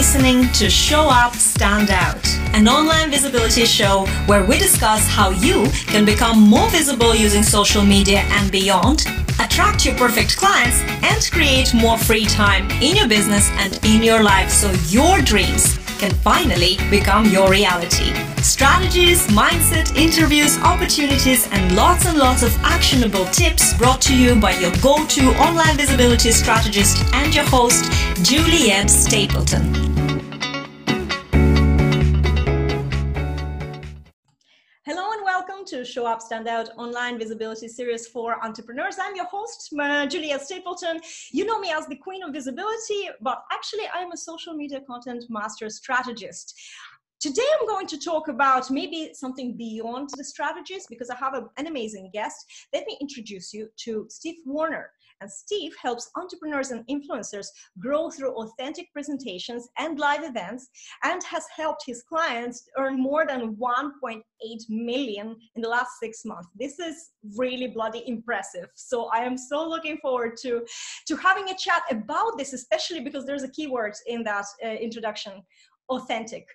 listening to Show Up, Stand Out, an online visibility show where we discuss how you can become more visible using social media and beyond, attract your perfect clients, and create more free time in your business and in your life so your dreams can finally become your reality. Strategies, mindset, interviews, opportunities, and lots and lots of actionable tips brought to you by your go to online visibility strategist and your host, Juliet Stapleton. Hello and welcome to Show Up, Stand Out Online Visibility Series for Entrepreneurs. I'm your host, Juliet Stapleton. You know me as the Queen of Visibility, but actually, I'm a social media content master strategist. Today, I'm going to talk about maybe something beyond the strategies because I have a, an amazing guest. Let me introduce you to Steve Warner. And Steve helps entrepreneurs and influencers grow through authentic presentations and live events and has helped his clients earn more than 1.8 million in the last six months. This is really bloody impressive. So I am so looking forward to, to having a chat about this, especially because there's a keyword in that uh, introduction, authentic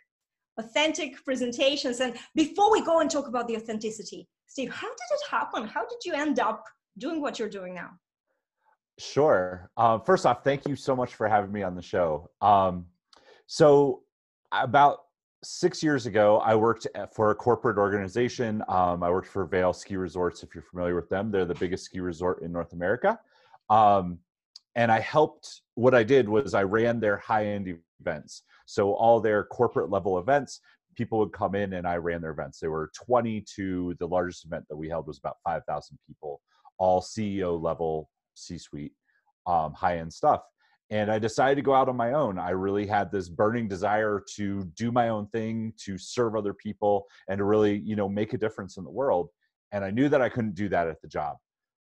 authentic presentations. And before we go and talk about the authenticity, Steve, how did it happen? How did you end up doing what you're doing now? Sure. Uh, first off, thank you so much for having me on the show. Um, so, about six years ago, I worked for a corporate organization. Um, I worked for Vail Ski Resorts. If you're familiar with them, they're the biggest ski resort in North America. Um, and I helped. What I did was I ran their high-end events. So all their corporate level events, people would come in and I ran their events. They were 20 to the largest event that we held was about 5,000 people, all CEO level C suite, um, high end stuff. And I decided to go out on my own. I really had this burning desire to do my own thing, to serve other people, and to really, you know, make a difference in the world. And I knew that I couldn't do that at the job.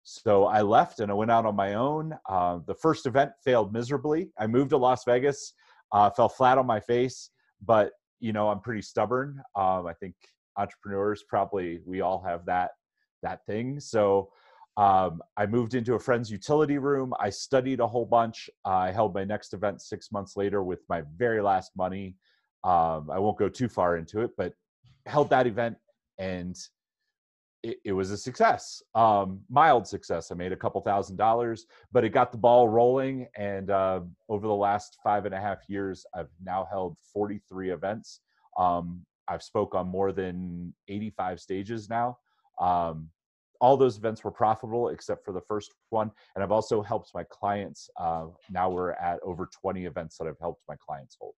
So I left and I went out on my own. Uh, the first event failed miserably. I moved to Las Vegas, uh, fell flat on my face, but you know I'm pretty stubborn. Um, I think entrepreneurs probably we all have that that thing. So um, I moved into a friend's utility room. I studied a whole bunch. Uh, I held my next event six months later with my very last money. Um, I won't go too far into it, but held that event and it, it was a success, um, mild success. I made a couple thousand dollars, but it got the ball rolling. And uh, over the last five and a half years, I've now held 43 events. Um, I've spoke on more than 85 stages now. Um, all those events were profitable except for the first one. And I've also helped my clients. Uh, now we're at over 20 events that I've helped my clients hold.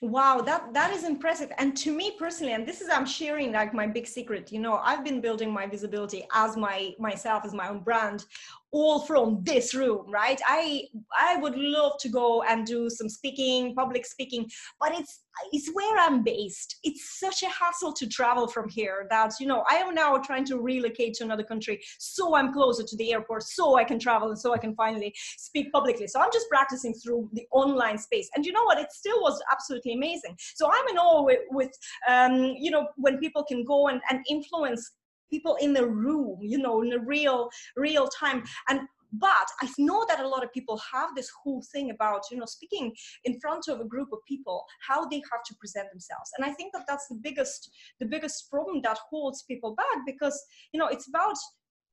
Wow, that that is impressive. And to me personally, and this is I'm sharing like my big secret. You know, I've been building my visibility as my myself as my own brand all from this room right? I i would love to go and do some speaking public speaking but it's it's where i'm based. It's such a hassle to travel from here that you know i am now trying to relocate to another country so i'm closer to the airport so i can travel and so i can finally speak publicly. So i'm just practicing through the online space. And you know what? It still was absolutely amazing. So i'm in awe with, with um, you know when people can go and, and influence people in the room you know in a real real time. And but i know that a lot of people have this whole thing about you know speaking in front of a group of people how they have to present themselves. And i think that that's the biggest the biggest problem that holds people back because you know it's about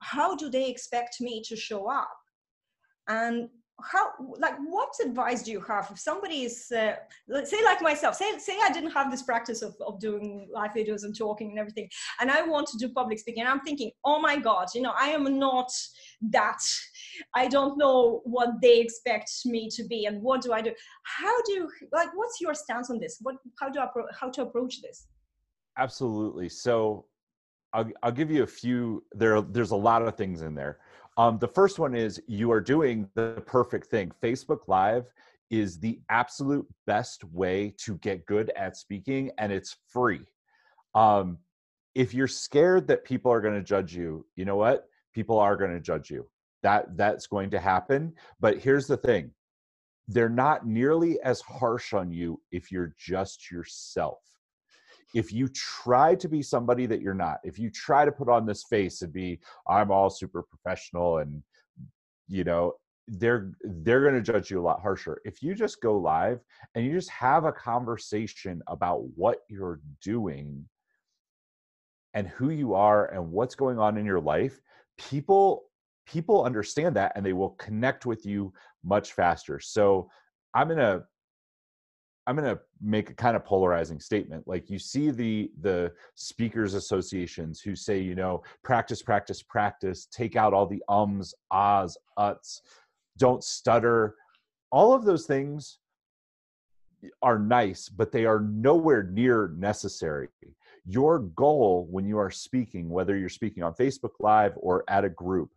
how do they expect me to show up? And how like what advice do you have if somebody is uh, say like myself say say i didn't have this practice of, of doing live videos and talking and everything and i want to do public speaking and i'm thinking oh my god you know i am not that. I don't know what they expect me to be and what do i do? How do you like what's your stance on this? What how do i how to approach this? Absolutely. So I'll, I'll give you a few there there's a lot of things in there um, the first one is you are doing the perfect thing. Facebook Live is the absolute best way to get good at speaking, and it's free. Um, if you're scared that people are going to judge you, you know what? People are going to judge you. That that's going to happen. But here's the thing: they're not nearly as harsh on you if you're just yourself if you try to be somebody that you're not, if you try to put on this face and be, I'm all super professional and, you know, they're they're going to judge you a lot harsher. If you just go live and you just have a conversation about what you're doing and who you are and what's going on in your life people people understand that and they will connect with you much faster. So i'm going to i'm going to make a kind of polarizing statement like you see the the speakers associations who say you know practice practice practice take out all the ums ahs uts don't stutter. All of those things are nice but they are nowhere near necessary. Your goal when you are speaking whether you're speaking on facebook live or at a group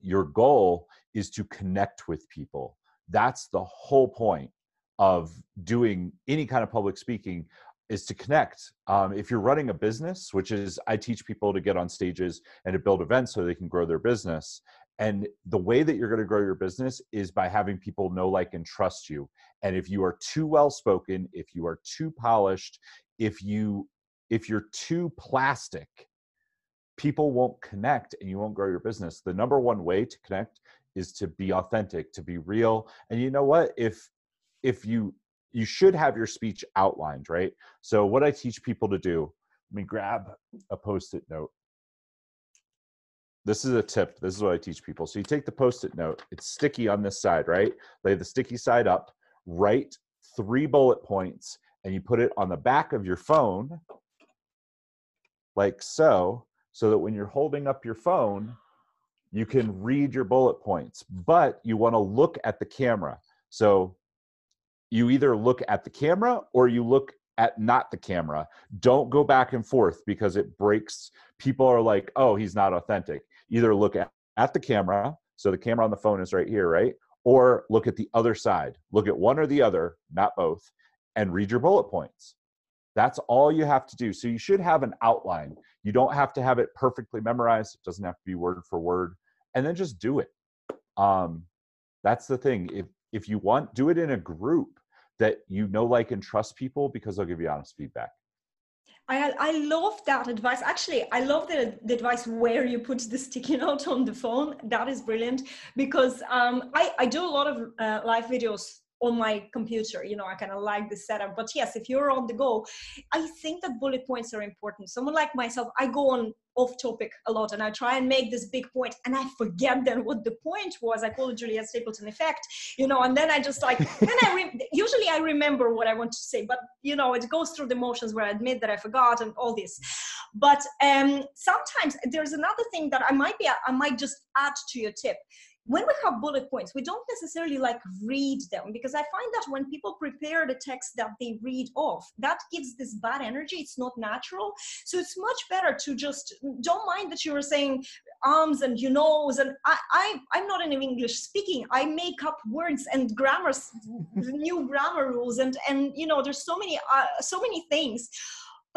your goal is to connect with people. That's the whole point of doing any kind of public speaking is to connect. Um, if you're running a business which is i teach people to get on stages and to build events so they can grow their business and the way that you're going to grow your business is by having people know like and trust you. And if you are too well spoken if you are too polished if you if you're too plastic people won't connect and you won't grow your business. The number one way to connect is to be authentic to be real. And you know what? If if you you should have your speech outlined right? So what i teach people to do let me grab a post-it note. This is a tip this is what i teach people. So you take the post-it note it's sticky on this side right? Lay the sticky side up write three bullet points and you put it on the back of your phone like so so that when you're holding up your phone, you can read your bullet points, but you want to look at the camera. So you either look at the camera or you look at not the camera. Don't go back and forth because it breaks. People are like, oh, he's not authentic. Either look at, at the camera. So the camera on the phone is right here, right? Or look at the other side. Look at one or the other, not both, and read your bullet points. That's all you have to do. So you should have an outline. You don't have to have it perfectly memorized. It doesn't have to be word for word. And then just do it. Um, that's the thing. If if you want, do it in a group that you know, like, and trust people because they'll give you honest feedback. I, I love that advice. Actually, I love the, the advice where you put the sticky note on the phone. That is brilliant because um, I, I do a lot of uh, live videos on my computer you know i kind of like the setup but yes if you're on the go i think that bullet points are important someone like myself i go on off topic a lot and i try and make this big point and i forget then what the point was. I call it juliet stapleton effect you know and then i just like then i re- usually i remember what i want to say but you know it goes through the motions where i admit that i forgot and all this. But um sometimes there's another thing that i might be i might just add to your tip when we have bullet points, we don't necessarily like read them because I find that when people prepare the text that they read off, that gives this bad energy. It's not natural. So it's much better to just don't mind that you were saying arms and you knows and I, I I'm not an English speaking. I make up words and grammars, new grammar rules and and you know there's so many uh, so many things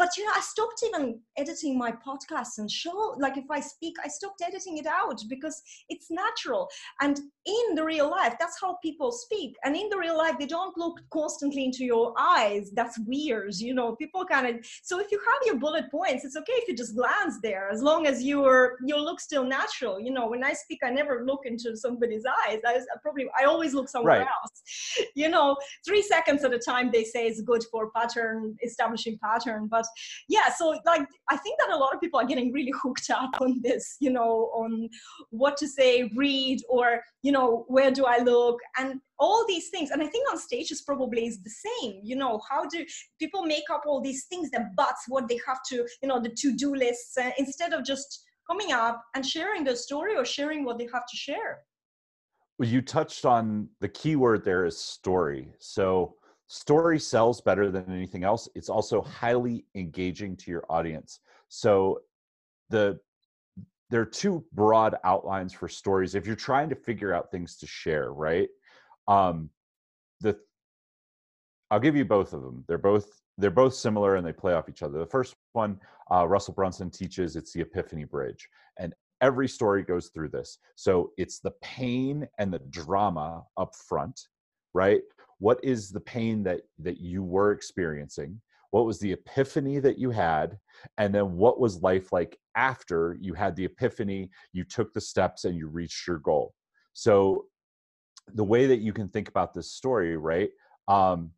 but you know i stopped even editing my podcasts and show like if i speak i stopped editing it out because it's natural. And in the real life that's how people speak. And in the real life they don't look constantly into your eyes. That's weird you know people kind of so if you have your bullet points it's okay if you just glance there as long as your your look still natural. You know when i speak i never look into somebody's eyes. I, I probably i always look somewhere right. else. You know three seconds at a time they say is good for pattern establishing pattern. But yeah so like i think that a lot of people are getting really hooked up on this you know on what to say read or you know where do i look and all these things. And i think on stage stages probably is the same you know how do people make up all these things that buts what they have to you know the to-do lists uh, instead of just coming up and sharing the story or sharing what they have to share. Well you touched on the key word there is story. So story sells better than anything else. It's also highly engaging to your audience. So the there are two broad outlines for stories if you're trying to figure out things to share right? Um the i'll give you both of them. They're both they're both similar and they play off each other. The first one uh, russell brunson teaches it's the epiphany bridge and every story goes through this. So it's the pain and the drama up front right what is the pain that that you were experiencing what was the epiphany that you had and then what was life like after you had the epiphany you took the steps and you reached your goal so the way that you can think about this story, right? Um,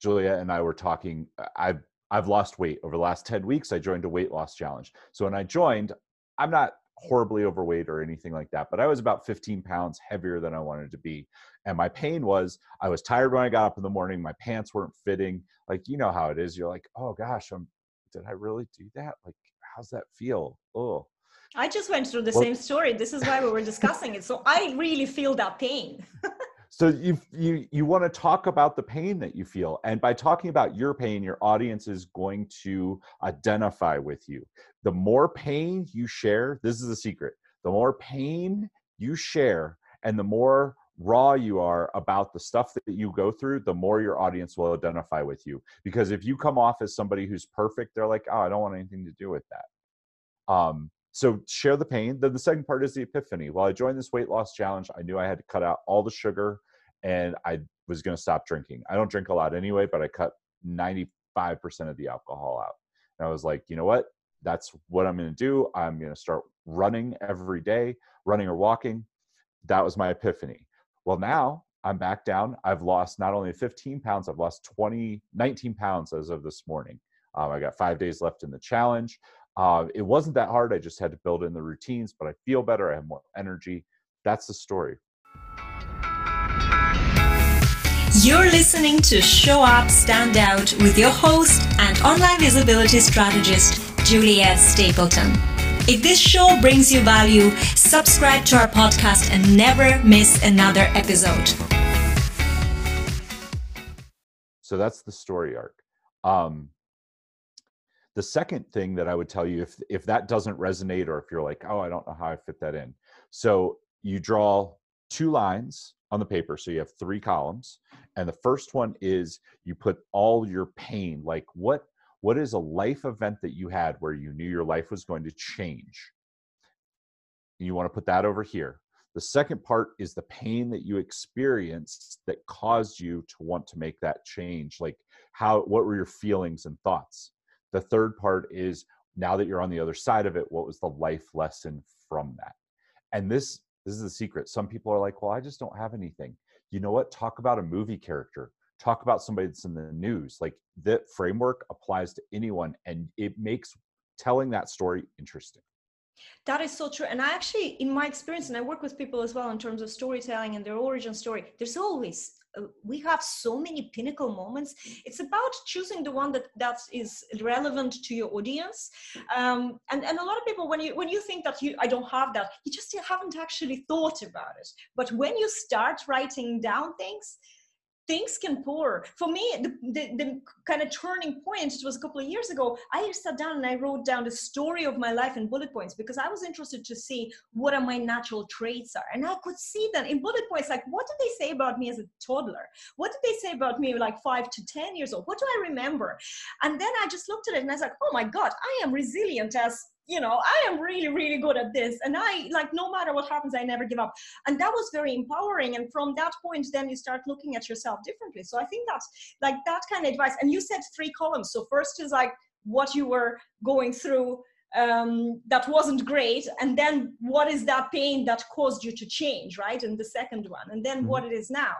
Julia and I were talking. Uh, I've I've lost weight over the last 10 weeks. I joined a weight loss challenge. So when I joined, I'm not horribly overweight or anything like that, but I was about 15 pounds heavier than I wanted to be. And my pain was I was tired when I got up in the morning. My pants weren't fitting. Like, you know how it is. You're like, oh gosh, I'm, did I really do that? Like, how's that feel? Oh. I just went through the well, same story. This is why we were discussing it. So I really feel that pain. so you you you want to talk about the pain that you feel and by talking about your pain your audience is going to identify with you. The more pain you share this is the secret the more pain you share and the more raw you are about the stuff that you go through the more your audience will identify with you. Because if you come off as somebody who's perfect they're like oh i don't want anything to do with that. Um so share the pain. Then the second part is the epiphany. While I joined this weight loss challenge, I knew I had to cut out all the sugar and I was going to stop drinking. I don't drink a lot anyway, but I cut 95% of the alcohol out. And I was like, you know what? That's what I'm going to do. I'm going to start running every day, running or walking. That was my epiphany. Well, now I'm back down. I've lost not only 15 pounds, I've lost 20, 19 pounds as of this morning. Um, I got five days left in the challenge. Uh, it wasn't that hard. I just had to build in the routines, but I feel better. I have more energy. That's the story. You're listening to Show Up, Stand Out with your host and online visibility strategist, Juliet Stapleton. If this show brings you value, subscribe to our podcast and never miss another episode. So that's the story arc. Um, the second thing that I would tell you, if if that doesn't resonate, or if you're like, oh, I don't know how I fit that in, so you draw two lines on the paper, so you have three columns, and the first one is you put all your pain, like what what is a life event that you had where you knew your life was going to change. and You want to put that over here. The second part is the pain that you experienced that caused you to want to make that change. Like how what were your feelings and thoughts? The third part is now that you're on the other side of it, what was the life lesson from that? And this this is the secret. Some people are like, well, I just don't have anything. You know what? Talk about a movie character. Talk about somebody that's in the news. Like that framework applies to anyone and it makes telling that story interesting. That is so true. And I actually, in my experience, and I work with people as well in terms of storytelling and their origin story, there's always uh, we have so many pinnacle moments. It's about choosing the one that that is relevant to your audience. Um, and and a lot of people when you when you think that you i don't have that you just haven't actually thought about it. But when you start writing down things things can pour. For me, the, the, the, kind of turning point, it was a couple of years ago, I sat down and I wrote down the story of my life in bullet points because I was interested to see what are my natural traits are. And I could see that in bullet points, like what did they say about me as a toddler? What did they say about me like five to 10 years old? What do I remember? And then I just looked at it and I was like, oh my God, I am resilient as you know i am really really good at this. And i like no matter what happens i never give up. And that was very empowering. And from that point then you start looking at yourself differently. So i think that's like that kind of advice. And you said three columns. So first is like what you were going through um, that wasn't great. And then what is that pain that caused you to change right? And the second one. And then mm-hmm. what it is now.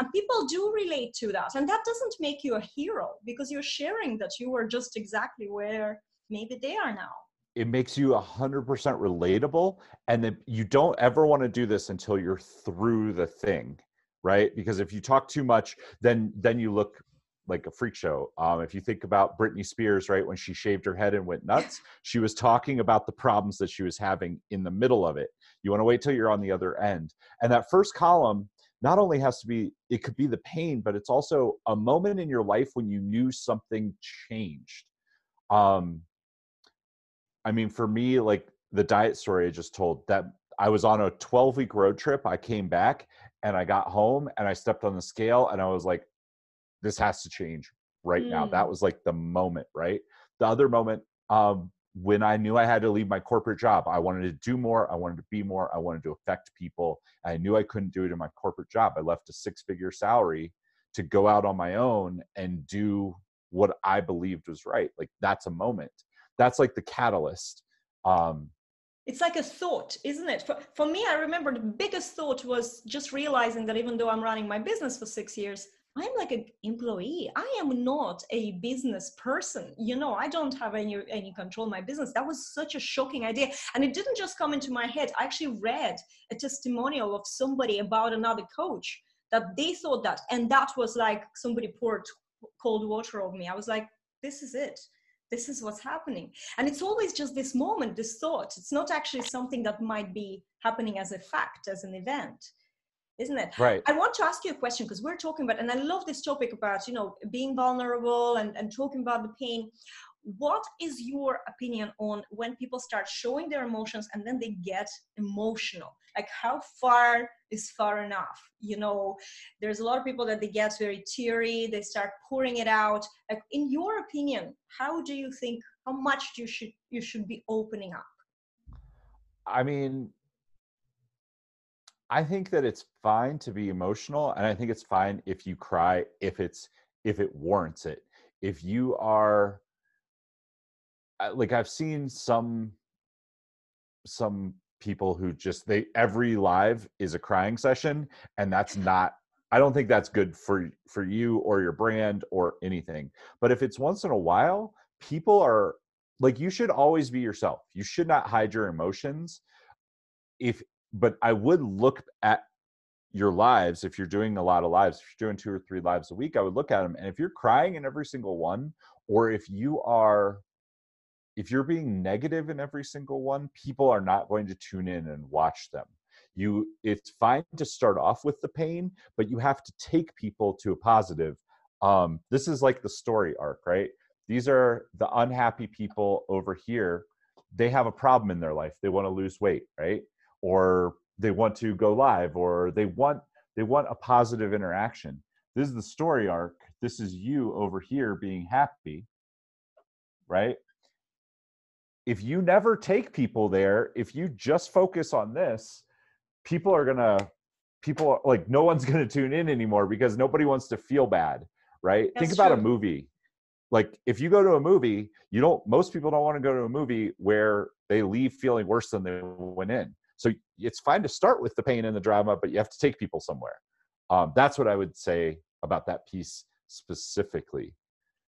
And people do relate to that. And that doesn't make you a hero because you're sharing that you were just exactly where maybe they are now it makes you 100% relatable and then you don't ever want to do this until you're through the thing right? Because if you talk too much then then you look like a freak show. Um, if you think about britney spears right when she shaved her head and went nuts she was talking about the problems that she was having in the middle of it. You want to wait till you're on the other end. And that first column not only has to be it could be the pain but it's also a moment in your life when you knew something changed. Um I mean, for me, like the diet story I just told, that I was on a 12 week road trip. I came back and I got home and I stepped on the scale and I was like, this has to change right mm. now. That mm. was like the moment, right? The other moment, um, when I knew I had to leave my corporate job, I wanted to do more. I wanted to be more. I wanted to affect people. I knew I couldn't do it in my corporate job. I left a six figure salary to go out on my own and do what I believed was right. Like that's a moment that's like the catalyst um it's like a thought isn't it? For, for me i remember the biggest thought was just realizing that even though i'm running my business for six years i'm like an employee. I am not a business person. You know i don't have any any control my business. That was such a shocking idea. And it didn't just come into my head. I actually read a testimonial of somebody about another coach that they thought that and that was like somebody poured cold water over me. I was like this is it this is what's happening. And it's always just this moment this thought. It's not actually something that might be happening as a fact as an event isn't it? Right. I want to ask you a question because we're talking about and i love this topic about you know being vulnerable and, and talking about the pain. What is your opinion on when people start showing their emotions and then they get emotional like how far is far enough? You know there's a lot of people that they get very teary they start pouring it out. Like in your opinion how do you think how much you should you should be opening up? I mean i think that it's fine to be emotional and i think it's fine if you cry if it's if it warrants it. If you are like I've seen some some people who just they every live is a crying session and that's not I don't think that's good for for you or your brand or anything. But if it's once in a while, people are like you should always be yourself. You should not hide your emotions. If but I would look at your lives if you're doing a lot of lives, if you're doing two or three lives a week, I would look at them and if you're crying in every single one or if you are if you're being negative in every single one, people are not going to tune in and watch them. You it's fine to start off with the pain, but you have to take people to a positive. Um, this is like the story arc, right? These are the unhappy people over here. They have a problem in their life. They want to lose weight, right? Or they want to go live, or they want they want a positive interaction. This is the story arc. This is you over here being happy, right? If you never take people there, if you just focus on this, people are gonna people are, like no one's gonna tune in anymore because nobody wants to feel bad, right? That's Think about true. a movie. Like if you go to a movie, you don't most people don't want to go to a movie where they leave feeling worse than they went in. So it's fine to start with the pain and the drama, but you have to take people somewhere. Um, that's what I would say about that piece specifically.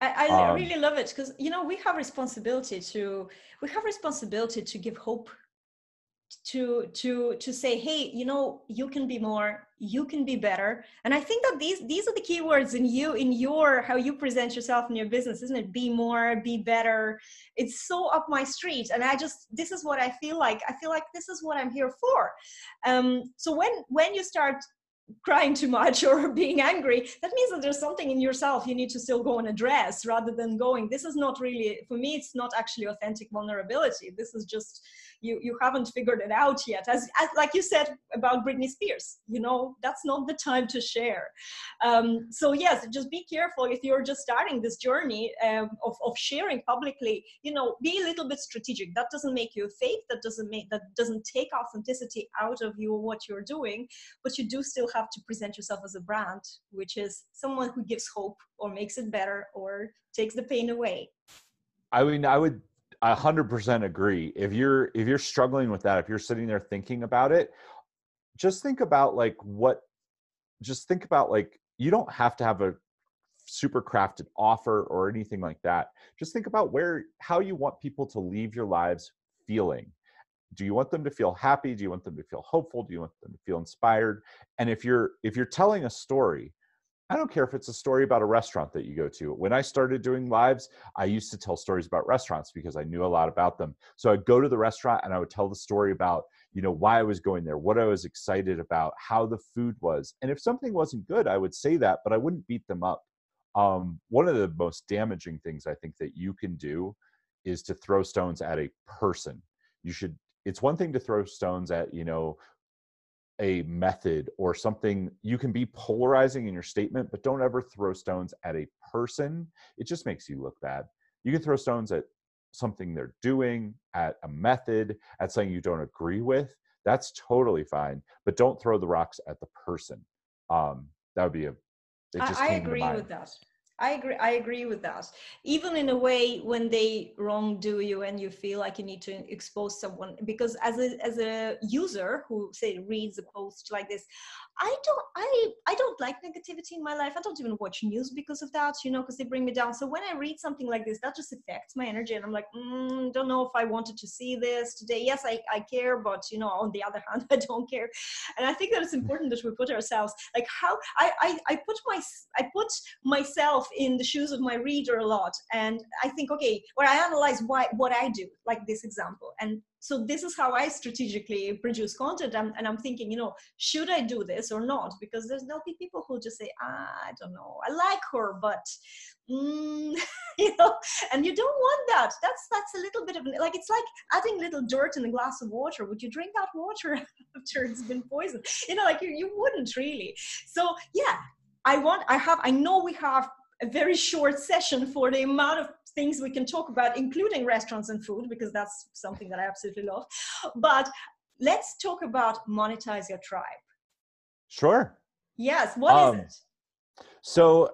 I, I Um, really love it because you know we have responsibility to we have responsibility to give hope to to to say hey you know you can be more you can be better. And i think that these these are the keywords in you in your how you present yourself in your business isn't it? Be more be better. It's so up my street and i just this is what i feel like i feel like this is what i'm here for. Um so when when you start crying too much or being angry that means that there's something in yourself you need to still go and address rather than going this is not really for me it's not actually authentic vulnerability. This is just you you haven't figured it out yet. As, as like you said about britney spears you know that's not the time to share. Um, so yes just be careful if you're just starting this journey um, of, of sharing publicly you know be a little bit strategic. That doesn't make you fake. That doesn't make that doesn't take authenticity out of you what you're doing. But you do still have to present yourself as a brand which is someone who gives hope or makes it better or takes the pain away. I mean, I would hundred percent agree. If you're if you're struggling with that, if you're sitting there thinking about it, just think about like what just think about like you don't have to have a super crafted offer or anything like that. Just think about where how you want people to leave your lives feeling. Do you want them to feel happy? Do you want them to feel hopeful? Do you want them to feel inspired? And if you're if you're telling a story, I don't care if it's a story about a restaurant that you go to. When I started doing lives, I used to tell stories about restaurants because I knew a lot about them. So I'd go to the restaurant and I would tell the story about, you know, why I was going there, what I was excited about, how the food was. And if something wasn't good, I would say that, but I wouldn't beat them up. Um, one of the most damaging things I think that you can do is to throw stones at a person. You should, it's one thing to throw stones at, you know, a method or something you can be polarizing in your statement but don't ever throw stones at a person. It just makes you look bad. You can throw stones at something they're doing at a method at something you don't agree with. That's totally fine but don't throw the rocks at the person. Um that would be a it just I, I agree with that I agree. I agree with that. Even in a way, when they wrongdo you and you feel like you need to expose someone, because as a as a user who say reads a post like this, I don't I I don't like negativity in my life. I don't even watch news because of that, you know, because they bring me down. So when I read something like this, that just affects my energy, and I'm like, mm, don't know if I wanted to see this today. Yes, I I care, but you know, on the other hand, I don't care. And I think that it's important that we put ourselves like how I I, I put my I put myself in the shoes of my reader a lot, and I think okay, where I analyze why what I do, like this example, and so this is how i strategically produce content. And, and, i'm thinking you know should i do this or not? Because there's there'll be people who just say ah, i don't know. I like her but mm, you know and you don't want that. That's that's a little bit of like it's like adding little dirt in a glass of water. Would you drink that water after it's been poisoned? You know like you, you wouldn't really. So yeah i want i have i know we have a very short session for the amount of things we can talk about, including restaurants and food, because that's something that I absolutely love. But let's talk about monetize your tribe. Sure. Yes. What um, is it? So,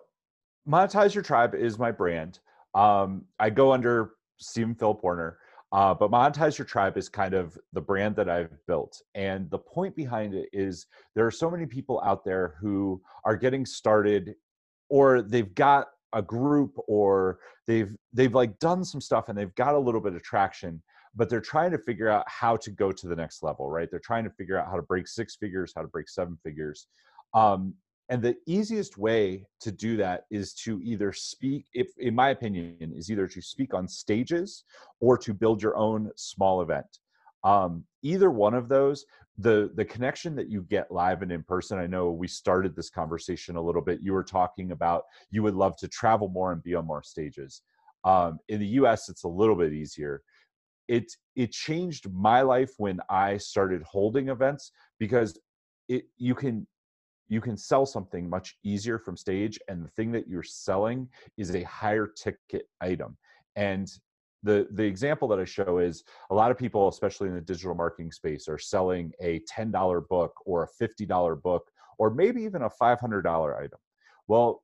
monetize your tribe is my brand. Um, I go under Stephen Philip Warner. Uh, but monetize your tribe is kind of the brand that I've built. And the point behind it is there are so many people out there who are getting started or they've got a group or they've they've like done some stuff and they've got a little bit of traction but they're trying to figure out how to go to the next level right? They're trying to figure out how to break six figures how to break seven figures. Um, and the easiest way to do that is to either speak if in my opinion is either to speak on stages or to build your own small event. Um, either one of those the the connection that you get live and in person i know we started this conversation a little bit. You were talking about you would love to travel more and be on more stages. Um, in the us it's a little bit easier. It it changed my life when i started holding events because it you can you can sell something much easier from stage and the thing that you're selling is a higher ticket item. And the the example that I show is a lot of people, especially in the digital marketing space, are selling a ten dollar book or a fifty dollar book or maybe even a five hundred dollar item. Well,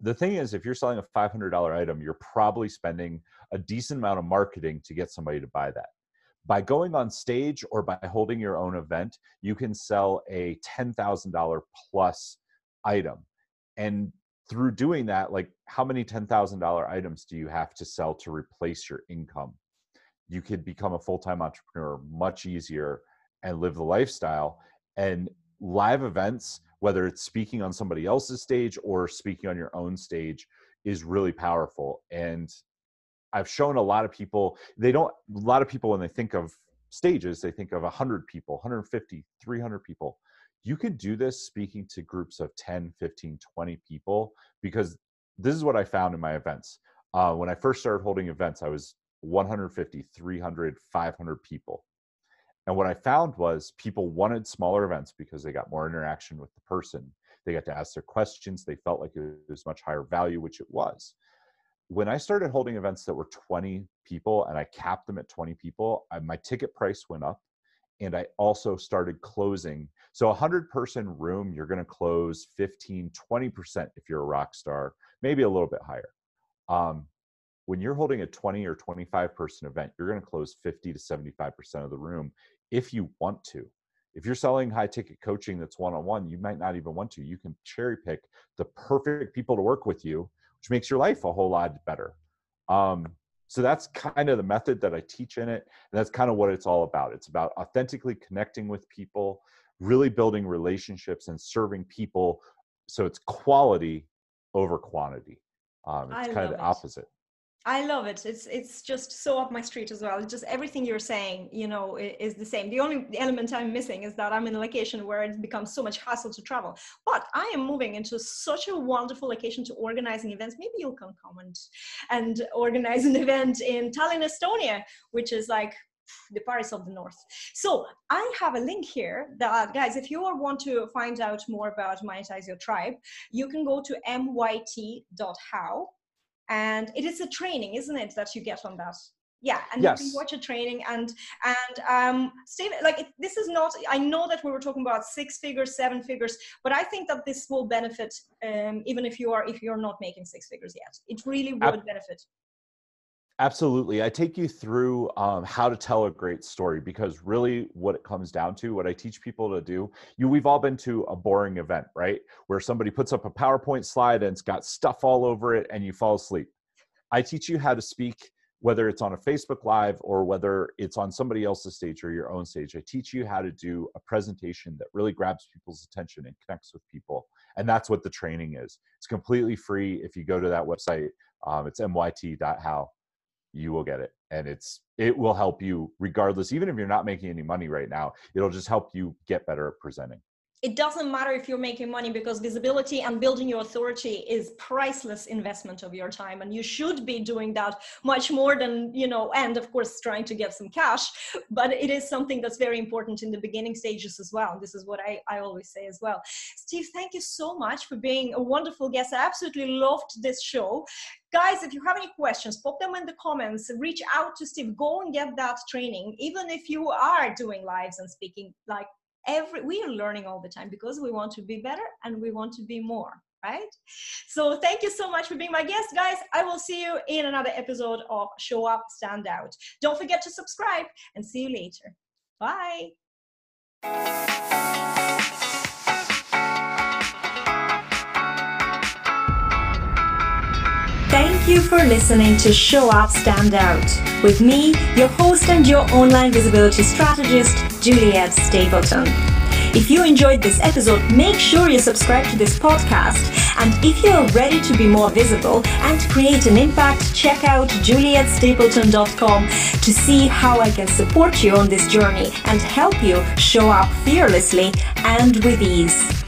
the thing is, if you're selling a five hundred dollar item, you're probably spending a decent amount of marketing to get somebody to buy that. By going on stage or by holding your own event, you can sell a ten thousand dollar plus item, and through doing that, like how many $10,000 items do you have to sell to replace your income? You could become a full time entrepreneur much easier and live the lifestyle. And live events, whether it's speaking on somebody else's stage or speaking on your own stage, is really powerful. And I've shown a lot of people, they don't, a lot of people, when they think of stages, they think of 100 people, 150, 300 people you could do this speaking to groups of 10 15 20 people because this is what i found in my events. Uh, when i first started holding events i was 150 300 500 people. And what i found was people wanted smaller events because they got more interaction with the person. They got to ask their questions. They felt like it was much higher value which it was. When i started holding events that were 20 people and i capped them at 20 people I, my ticket price went up and I also started closing. So a 100 person room, you're going to close 15, 20% if you're a rock star, maybe a little bit higher. Um, when you're holding a 20 or 25 person event, you're going to close 50 to 75% of the room if you want to. If you're selling high ticket coaching that's one on one, you might not even want to. You can cherry pick the perfect people to work with you, which makes your life a whole lot better. Um, so that's kind of the method that I teach in it. And that's kind of what it's all about. It's about authentically connecting with people, really building relationships and serving people. So it's quality over quantity. Um, it's I kind of the it. opposite. I love it. It's it's just so up my street as well. Just everything you're saying, you know, is the same. The only element I'm missing is that I'm in a location where it becomes so much hassle to travel. But I am moving into such a wonderful location to organizing events. Maybe you'll come comment and organize an event in Tallinn, Estonia, which is like the Paris of the North. So I have a link here that guys, if you want to find out more about monetize your tribe, you can go to myt.how and it is a training isn't it that you get on that? Yeah and Yes. you can watch a training and and um steve like it, this is not i know that we were talking about six figures seven figures but i think that this will benefit um even if you are if you're not making six figures yet. It really would Ab- benefit Absolutely. I take you through um, how to tell a great story because really what it comes down to, what I teach people to do, you we've all been to a boring event, right? Where somebody puts up a PowerPoint slide and it's got stuff all over it and you fall asleep. I teach you how to speak whether it's on a Facebook live or whether it's on somebody else's stage or your own stage. I teach you how to do a presentation that really grabs people's attention and connects with people. And that's what the training is. It's completely free if you go to that website. Um, it's myt.how you will get it and it's it will help you regardless even if you're not making any money right now it'll just help you get better at presenting it doesn't matter if you're making money because visibility and building your authority is priceless investment of your time. And you should be doing that much more than you know and of course trying to get some cash. But it is something that's very important in the beginning stages as well. This is what i, I always say as well. Steve thank you so much for being a wonderful guest. I absolutely loved this show. Guys if you have any questions pop them in the comments. Reach out to steve. Go and get that training. Even if you are doing lives and speaking like every we are learning all the time because we want to be better and we want to be more right? So thank you so much for being my guest guys. I will see you in another episode of show up stand out. Don't forget to subscribe and see you later. Bye Thank you for listening to Show Up Stand Out with me, your host and your online visibility strategist, Juliet Stapleton. If you enjoyed this episode, make sure you subscribe to this podcast. And if you're ready to be more visible and create an impact, check out julietstapleton.com to see how I can support you on this journey and help you show up fearlessly and with ease.